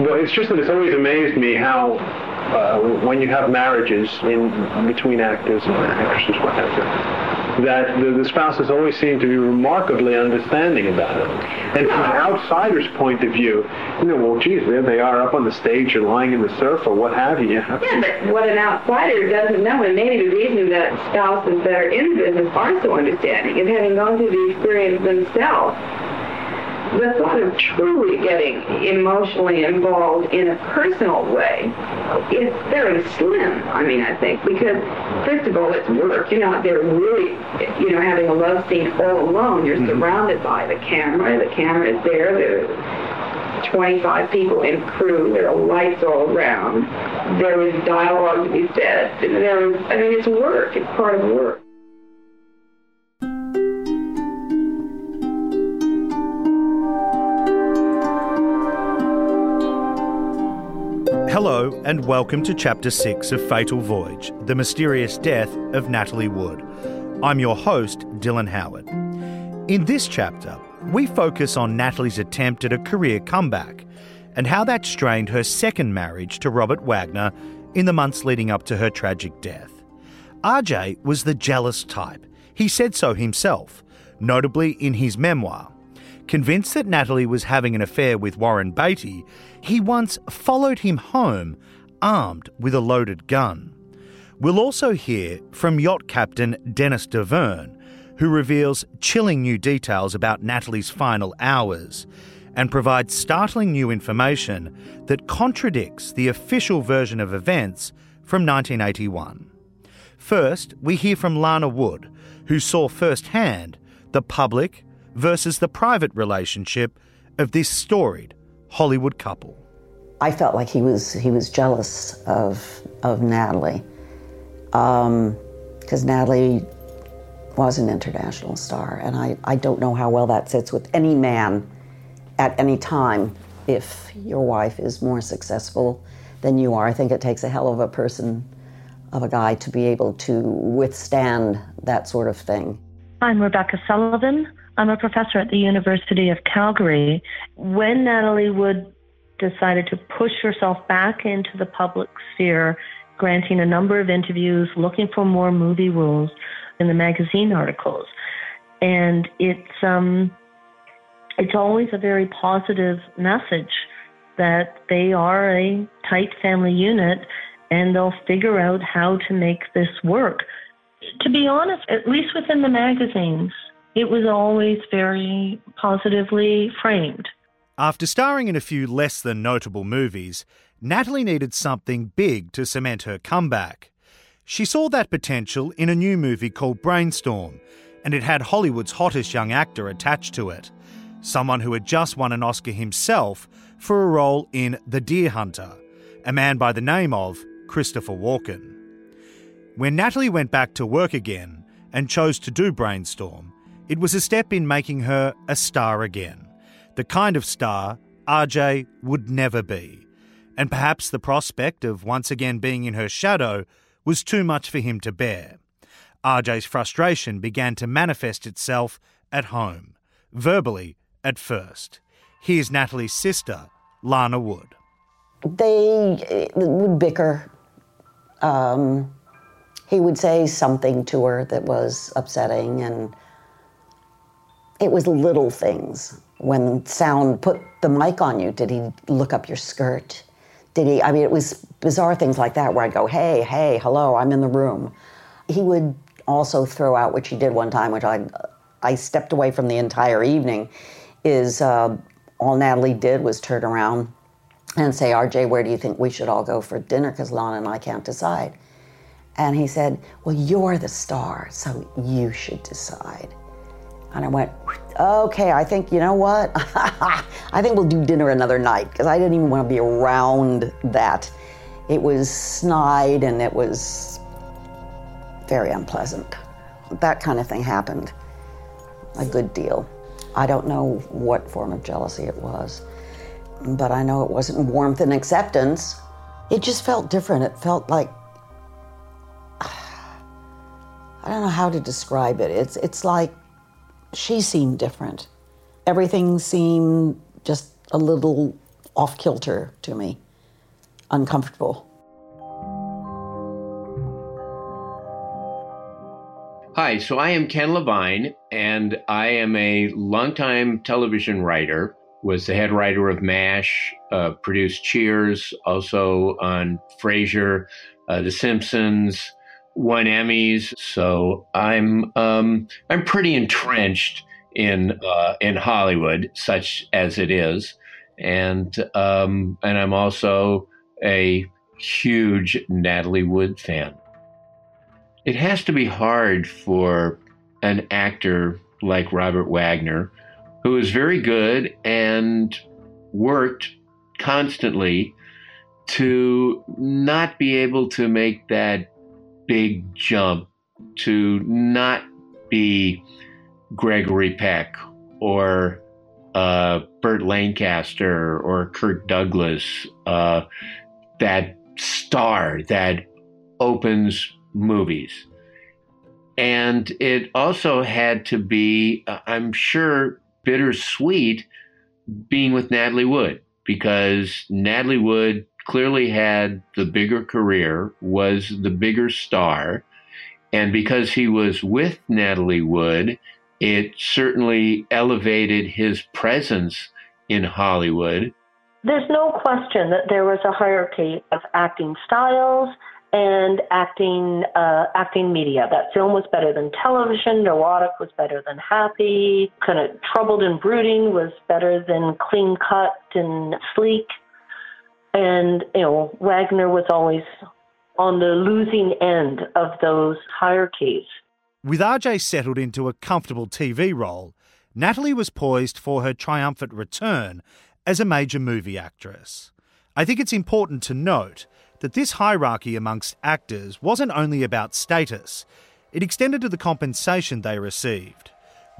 Well, it's just that it's always amazed me how uh, when you have marriages in between actors and actresses, what have you, that the, the spouses always seem to be remarkably understanding about it. And from an outsider's point of view, you know, well, geez, there they are up on the stage or lying in the surf or what have you. Yeah, but what an outsider doesn't know, and maybe the reason that spouses that are in the business are so understanding is having gone through the experience themselves the thought of truly getting emotionally involved in a personal way is very slim. I mean, I think because first of all, it's work. You're not there really, you know, having a love scene all alone. You're mm-hmm. surrounded by the camera. The camera is there. There's 25 people in crew. There are lights all around. There is dialogue to be said. There is, I mean, it's work. It's part of work. And welcome to Chapter 6 of Fatal Voyage The Mysterious Death of Natalie Wood. I'm your host, Dylan Howard. In this chapter, we focus on Natalie's attempt at a career comeback and how that strained her second marriage to Robert Wagner in the months leading up to her tragic death. RJ was the jealous type. He said so himself, notably in his memoir, Convinced that Natalie was having an affair with Warren Beatty, he once followed him home armed with a loaded gun. We'll also hear from yacht captain Dennis Davern, who reveals chilling new details about Natalie's final hours and provides startling new information that contradicts the official version of events from 1981. First, we hear from Lana Wood, who saw firsthand the public versus the private relationship of this storied Hollywood couple. I felt like he was he was jealous of of Natalie, because um, Natalie was an international star, and I, I don't know how well that sits with any man at any time. If your wife is more successful than you are, I think it takes a hell of a person, of a guy, to be able to withstand that sort of thing. I'm Rebecca Sullivan. I'm a professor at the University of Calgary. When Natalie Wood decided to push herself back into the public sphere, granting a number of interviews, looking for more movie roles in the magazine articles, and it's um, it's always a very positive message that they are a tight family unit and they'll figure out how to make this work. To be honest, at least within the magazines, it was always very positively framed. After starring in a few less than notable movies, Natalie needed something big to cement her comeback. She saw that potential in a new movie called Brainstorm, and it had Hollywood's hottest young actor attached to it, someone who had just won an Oscar himself for a role in The Deer Hunter, a man by the name of Christopher Walken. When Natalie went back to work again and chose to do Brainstorm, it was a step in making her a star again, the kind of star RJ would never be. And perhaps the prospect of once again being in her shadow was too much for him to bear. RJ's frustration began to manifest itself at home, verbally at first. Here's Natalie's sister, Lana Wood. They would bicker. Um, he would say something to her that was upsetting, and it was little things. When sound put the mic on you, did he look up your skirt? Did he? I mean, it was bizarre things like that where I'd go, hey, hey, hello, I'm in the room. He would also throw out, which he did one time, which I, I stepped away from the entire evening, is uh, all Natalie did was turn around and say, RJ, where do you think we should all go for dinner? Because Lana and I can't decide. And he said, Well, you're the star, so you should decide. And I went, okay, I think, you know what? I think we'll do dinner another night because I didn't even want to be around that. It was snide and it was very unpleasant. That kind of thing happened a good deal. I don't know what form of jealousy it was, but I know it wasn't warmth and acceptance. It just felt different. It felt like I don't know how to describe it. It's it's like she seemed different. Everything seemed just a little off kilter to me, uncomfortable. Hi, so I am Ken Levine, and I am a longtime television writer. Was the head writer of MASH, uh, produced Cheers, also on Frasier, uh, The Simpsons, won Emmys. So I'm um, I'm pretty entrenched in uh, in Hollywood, such as it is, and um, and I'm also a huge Natalie Wood fan it has to be hard for an actor like Robert Wagner, who is very good and worked constantly to not be able to make that big jump, to not be Gregory Peck or uh, Burt Lancaster or Kirk Douglas, uh, that star that opens movies. And it also had to be, uh, I'm sure, bittersweet being with Natalie Wood because Natalie Wood clearly had the bigger career, was the bigger star. And because he was with Natalie Wood, it certainly elevated his presence in Hollywood. There's no question that there was a hierarchy of acting styles and acting uh, acting media. That film was better than television. Neurotic was better than happy. Kind of troubled and brooding was better than clean cut and sleek. And you know, Wagner was always on the losing end of those hierarchies. With RJ settled into a comfortable TV role, Natalie was poised for her triumphant return as a major movie actress. I think it's important to note that this hierarchy amongst actors wasn't only about status, it extended to the compensation they received.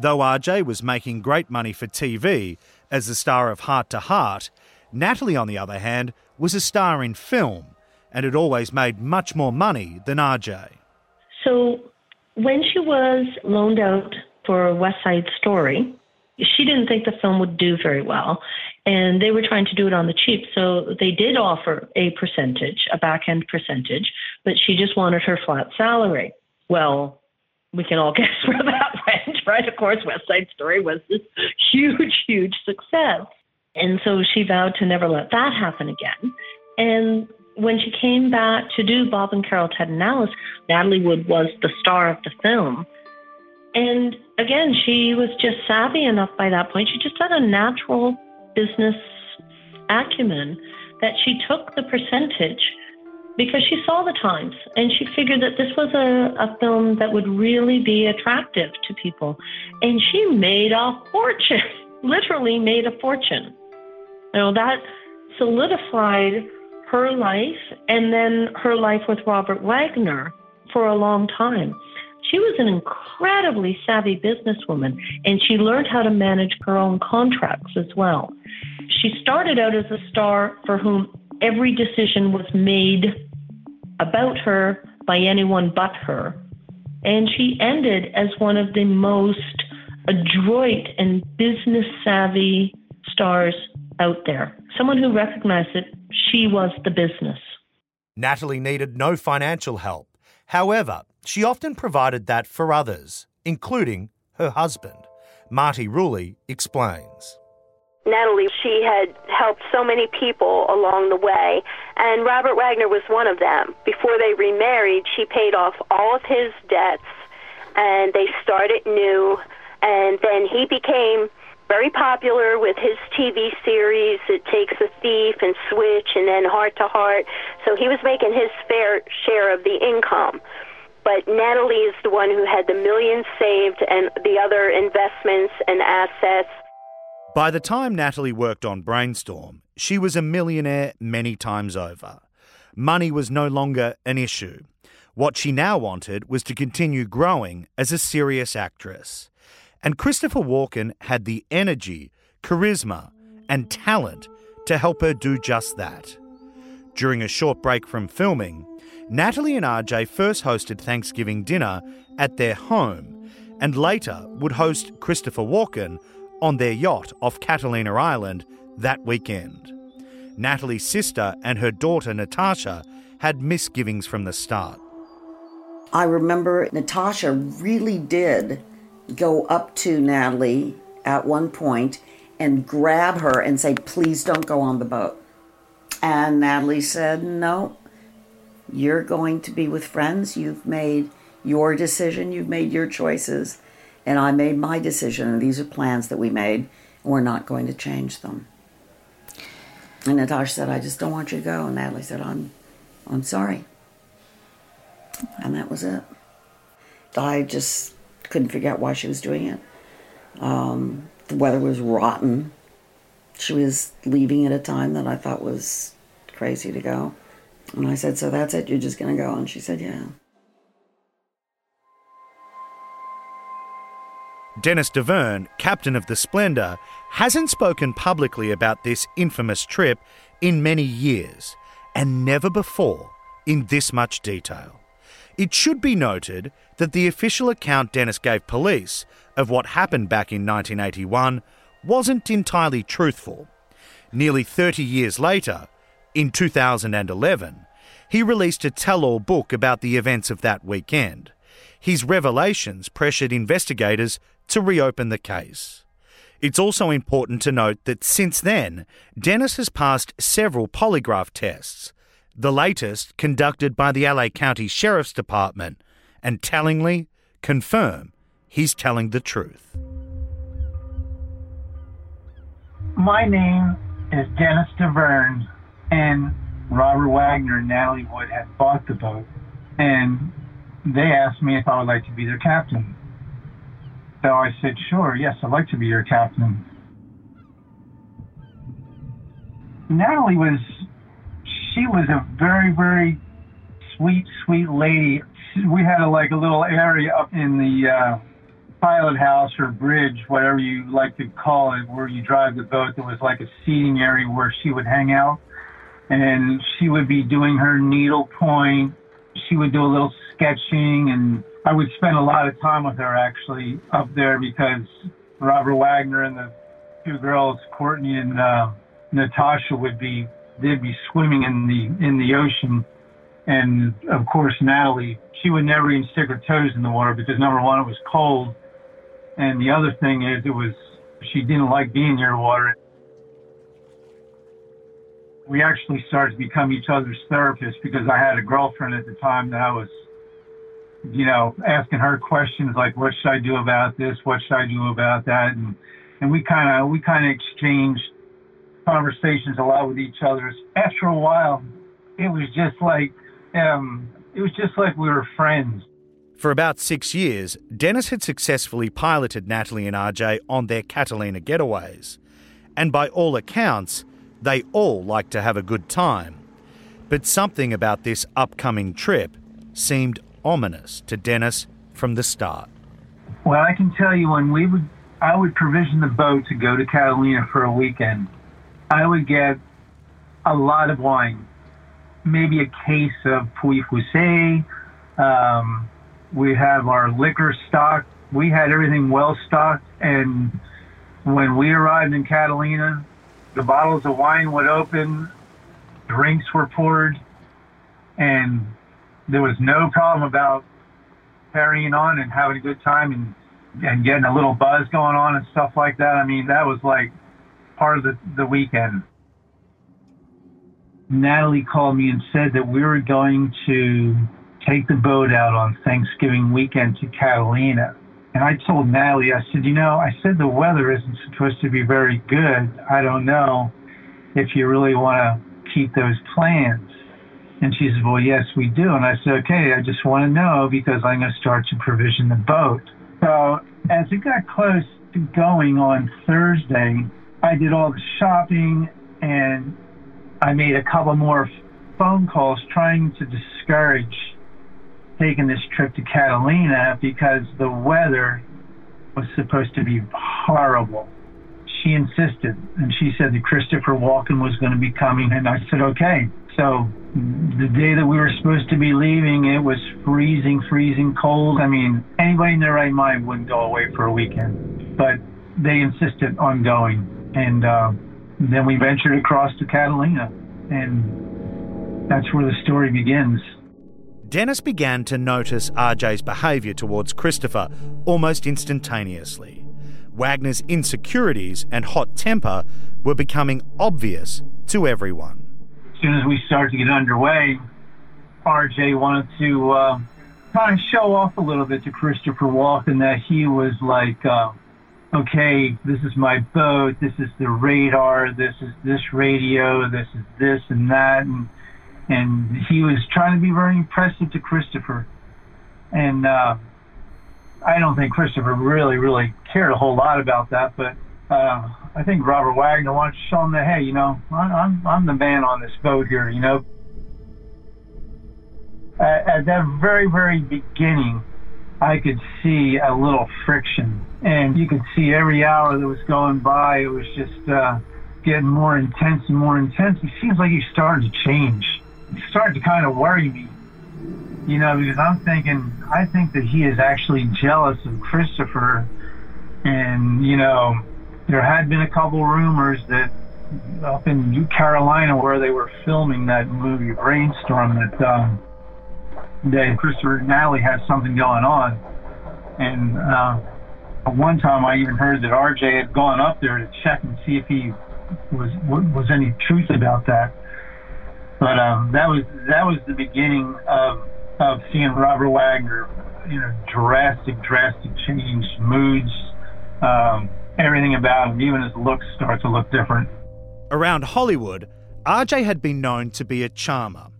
Though RJ was making great money for TV as the star of Heart to Heart, Natalie, on the other hand, was a star in film and had always made much more money than RJ. So when she was loaned out for West Side Story, she didn't think the film would do very well and they were trying to do it on the cheap. So they did offer a percentage, a back end percentage, but she just wanted her flat salary. Well, we can all guess where that went, right? Of course, West Side Story was this huge, huge success. And so she vowed to never let that happen again. And when she came back to do Bob and Carol, Ted and Alice, Natalie Wood was the star of the film. And again, she was just savvy enough by that point. She just had a natural business acumen that she took the percentage because she saw the times and she figured that this was a, a film that would really be attractive to people. And she made a fortune, literally made a fortune. Know, that solidified her life and then her life with Robert Wagner for a long time. She was an incredibly savvy businesswoman and she learned how to manage her own contracts as well. She started out as a star for whom every decision was made about her by anyone but her. And she ended as one of the most adroit and business savvy stars out there. Someone who recognized that she was the business. Natalie needed no financial help. However, she often provided that for others, including her husband. Marti Rulli explains. Natalie, she had helped so many people along the way, and Robert Wagner was one of them. Before they remarried, she paid off all of his debts, and they started new, and then he became very popular with his TV series, It Takes a Thief and Switch, and then Heart to Heart. So he was making his fair share of the income. But Natalie is the one who had the millions saved and the other investments and assets by the time Natalie worked on Brainstorm, she was a millionaire many times over. Money was no longer an issue. What she now wanted was to continue growing as a serious actress. And Christopher Walken had the energy, charisma, and talent to help her do just that. During a short break from filming, Natalie and RJ first hosted Thanksgiving dinner at their home and later would host Christopher Walken on their yacht off Catalina Island that weekend. Natalie's sister and her daughter Natasha had misgivings from the start. I remember Natasha really did go up to Natalie at one point and grab her and say, Please don't go on the boat. And Natalie said, No, you're going to be with friends. You've made your decision, you've made your choices, and I made my decision. And these are plans that we made, and we're not going to change them. And Natasha said, I just don't want you to go. And Natalie said, I'm, I'm sorry. And that was it. I just couldn't figure out why she was doing it. Um, the weather was rotten. She was leaving at a time that I thought was crazy to go. And I said, So that's it? You're just going to go? And she said, Yeah. Dennis Davern, captain of the Splendour, hasn't spoken publicly about this infamous trip in many years, and never before in this much detail. It should be noted that the official account Dennis gave police of what happened back in 1981 wasn't entirely truthful. Nearly 30 years later, in 2011, he released a tell all book about the events of that weekend. His revelations pressured investigators to reopen the case. It's also important to note that since then, Dennis has passed several polygraph tests, the latest conducted by the LA County Sheriff's Department, and tellingly confirm he's telling the truth. My name is Dennis Davern, and Robert Wagner and Natalie Wood had bought the boat, and they asked me if I would like to be their captain. So I said, sure, yes, I'd like to be your captain. Natalie was, she was a very, very sweet, sweet lady. We had a, like a little area up in the uh, pilot house or bridge, whatever you like to call it, where you drive the boat. There was like a seating area where she would hang out and she would be doing her needlepoint. She would do a little sketching, and I would spend a lot of time with her actually up there because Robert Wagner and the two girls, Courtney and uh, Natasha, would be they'd be swimming in the in the ocean, and of course Natalie, she would never even stick her toes in the water because number one, it was cold, and the other thing is it was she didn't like being near water we actually started to become each other's therapists because I had a girlfriend at the time that I was, you know, asking her questions like, what should I do about this? What should I do about that? And, and we kind of, we kind of exchanged conversations a lot with each other. After a while, it was just like, um, it was just like we were friends. For about six years, Dennis had successfully piloted Natalie and RJ on their Catalina getaways. And by all accounts, they all liked to have a good time. But something about this upcoming trip seemed ominous to Dennis from the start. Well, I can tell you when we would, I would provision the boat to go to Catalina for a weekend. I would get a lot of wine, maybe a case of Pouilly-Fuissé. Um, we have our liquor stock. We had everything well stocked, and when we arrived in Catalina, the bottles of wine would open, drinks were poured, and there was no problem about carrying on and having a good time and and getting a little buzz going on and stuff like that. I mean, that was like part of the, the weekend. Natalie called me and said that we were going to take the boat out on Thanksgiving weekend to Catalina. And I told Natalie, I said, you know, I said the weather isn't supposed to be very good. I don't know if you really want to keep those plans. And she said, well, yes, we do. And I said, okay, I just want to know because I'm going to start to provision the boat. So as it got close to going on Thursday, I did all the shopping and I made a couple more phone calls trying to discourage taking this trip to Catalina because the weather was supposed to be horrible. She insisted, and she said that Christopher Walken was going to be coming, and I said, okay. So the day that we were supposed to be leaving, it was freezing, freezing cold. I mean, anybody in their right mind wouldn't go away for a weekend, but they insisted on going. And uh, then we ventured across to Catalina, and that's where the story begins. Dennis began to notice RJ's behaviour towards Christopher almost instantaneously. Wagner's insecurities and hot temper were becoming obvious to everyone. As soon as we started to get underway, RJ wanted to uh, kind of show off a little bit to Christopher Walken that he was like, uh, okay, this is my boat, this is the radar, this is this radio, this is this and that, and and he was trying to be very impressive to Christopher, and uh, I don't think Christopher really really cared a whole lot about that, but. Uh, I think Robert Wagner wanted to show him that, hey, you know, I'm, I'm the man on this boat here, you know. At, at that very, very beginning, I could see a little friction, and you could see every hour that was going by, it was just uh, getting more intense and more intense. It seems like he's starting to change. It's starting to kind of worry me, you know, because I'm thinking, I think that he is actually jealous of Christopher, and you know, there had been a couple rumors that up in New Carolina where they were filming that movie Brainstorm that um, that Christopher Natalie had something going on, and uh, one time I even heard that RJ had gone up there to check and see if he was was any truth about that. But um, that was that was the beginning of of seeing Robert Wagner, you know, drastic, drastic change, moods, um, everything about him, even his looks start to look different. Around Hollywood, RJ had been known to be a charmer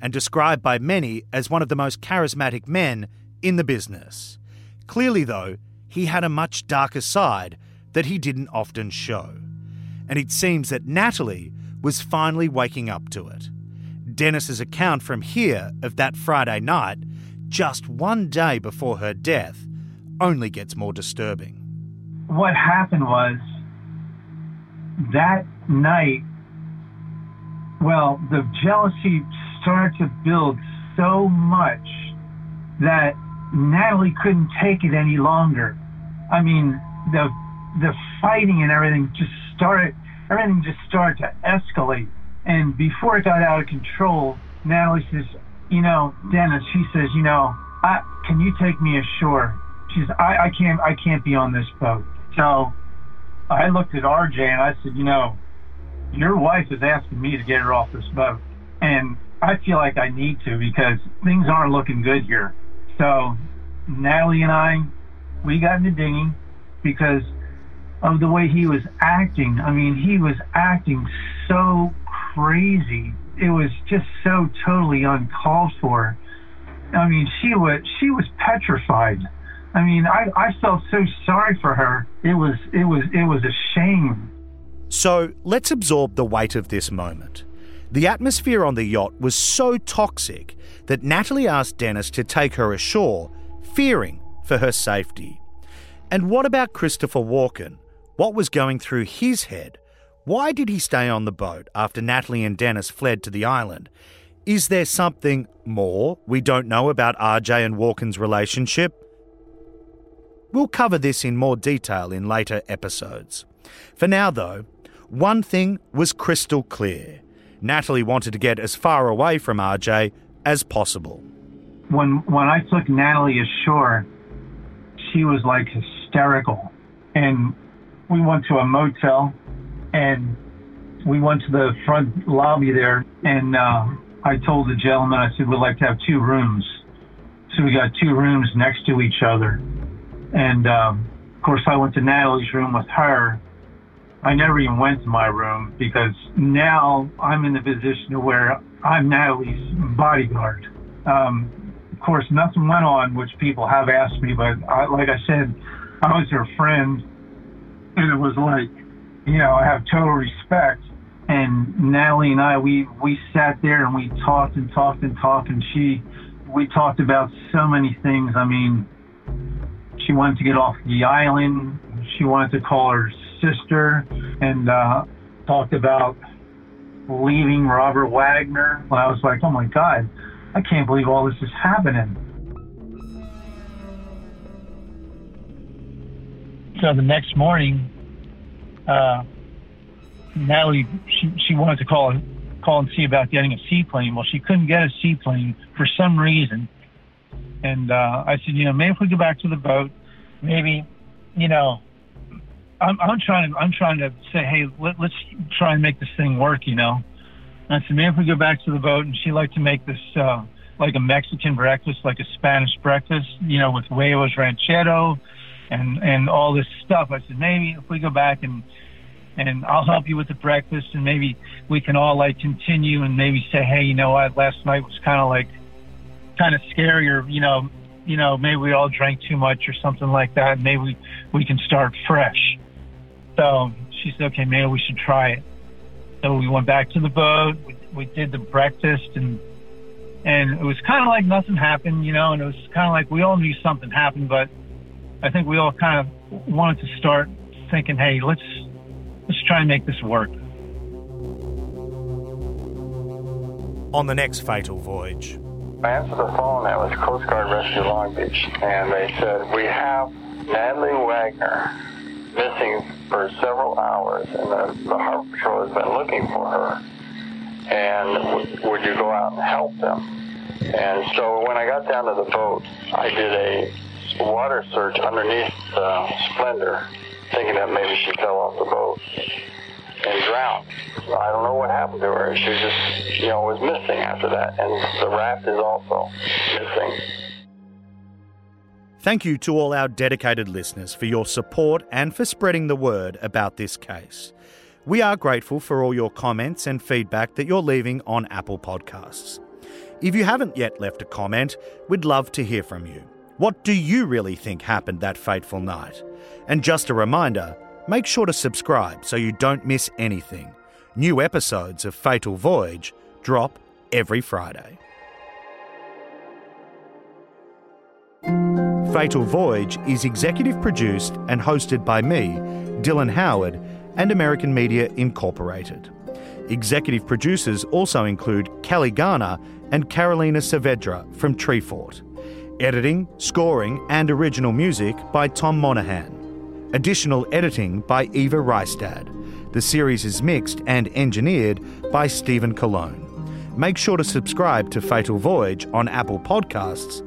and described by many as one of the most charismatic men in the business. Clearly, though, he had a much darker side that he didn't often show. And it seems that Natalie was finally waking up to it. Dennis's account from here of that Friday night, just one day before her death, only gets more disturbing. What happened was that night, well, the jealousy started to build so much that Natalie couldn't take it any longer. I mean, the the fighting and everything just started. Everything just started to escalate. And before it got out of control, Natalie says, "You know, Dennis," she says, "You know, I, can you take me ashore?" She says, I, "I can't. I can't be on this boat." So I looked at RJ and I said, "You know, your wife is asking me to get her off this boat, and I feel like I need to because things aren't looking good here. So Natalie and I, we got in the dinghy because of the way he was acting. I mean, he was acting so crazy. It was just so totally uncalled for. I mean, she was she was petrified. I mean, I, I felt so sorry for her. It was it was it was a shame. So let's absorb the weight of this moment. The atmosphere on the yacht was so toxic that Natalie asked Dennis to take her ashore, fearing for her safety. And what about Christopher Walken? What was going through his head? Why did he stay on the boat after Natalie and Dennis fled to the island? Is there something more we don't know about RJ and Walken's relationship? We'll cover this in more detail in later episodes. For now, though, one thing was crystal clear. Natalie wanted to get as far away from RJ as possible. When when I took Natalie ashore, she was like hysterical, and we went to a motel, and we went to the front lobby there, and uh, I told the gentleman, I said, we'd like to have two rooms. So we got two rooms next to each other, and um, of course I went to Natalie's room with her, I never even went to my room because now I'm in the position where I'm Natalie's bodyguard. Um, of course, nothing went on, which people have asked me, but I, like I said, I was her friend, and it was like, you know, I have total respect. And Natalie and I, we we sat there and we talked and talked and talked, and she, we talked about so many things. I mean, she wanted to get off the island. She wanted to call her sister and uh, talked about leaving Robert Wagner. Well, I was like, oh my God, I can't believe all this is happening. So the next morning, uh, Natalie, she, she wanted to call call and see about getting a seaplane. Well, she couldn't get a seaplane for some reason. And uh, I said, you know, maybe if we go back to the boat, maybe, you know, I'm, I'm trying to I'm trying to say, hey, let, us try and make this thing work, you know. And I said, maybe if we go back to the boat, and she liked to make this uh, like a Mexican breakfast, like a Spanish breakfast, you know, with huevos ranchero and and all this stuff. I said, maybe if we go back and and I'll help you with the breakfast, and maybe we can all like continue and maybe say, hey, you know what, last night was kind of like kind of scary, or you know, you know, maybe we all drank too much or something like that. Maybe we, we can start fresh. So she said, okay, maybe we should try it. So we went back to the boat. We, we did the breakfast and and it was kind of like nothing happened, you know, and it was kind of like we all knew something happened, but I think we all kind of wanted to start thinking, hey, let's let's try and make this work. On the next fatal voyage. I answered the phone. It was Coast Guard Rescue Long Beach, and they said we have Natalie Wagner missing for several hours, and the, the Harbor Patrol has been looking for her. And w- would you go out and help them? And so when I got down to the boat, I did a water search underneath the Splendour, thinking that maybe she fell off the boat and drowned. I don't know what happened to her. She just, you know, was missing after that, and the raft is also missing. Thank you to all our dedicated listeners for your support and for spreading the word about this case. We are grateful for all your comments and feedback that you're leaving on Apple Podcasts. If you haven't yet left a comment, we'd love to hear from you. What do you really think happened that fateful night? And just a reminder make sure to subscribe so you don't miss anything. New episodes of Fatal Voyage drop every Friday. Fatal Voyage is executive produced and hosted by me, Dylan Howard, and American Media Incorporated. Executive producers also include Kelly Garner and Carolina Saavedra from Treefort. Editing, scoring, and original music by Tom Monahan. Additional editing by Eva Reistad. The series is mixed and engineered by Stephen Cologne. Make sure to subscribe to Fatal Voyage on Apple Podcasts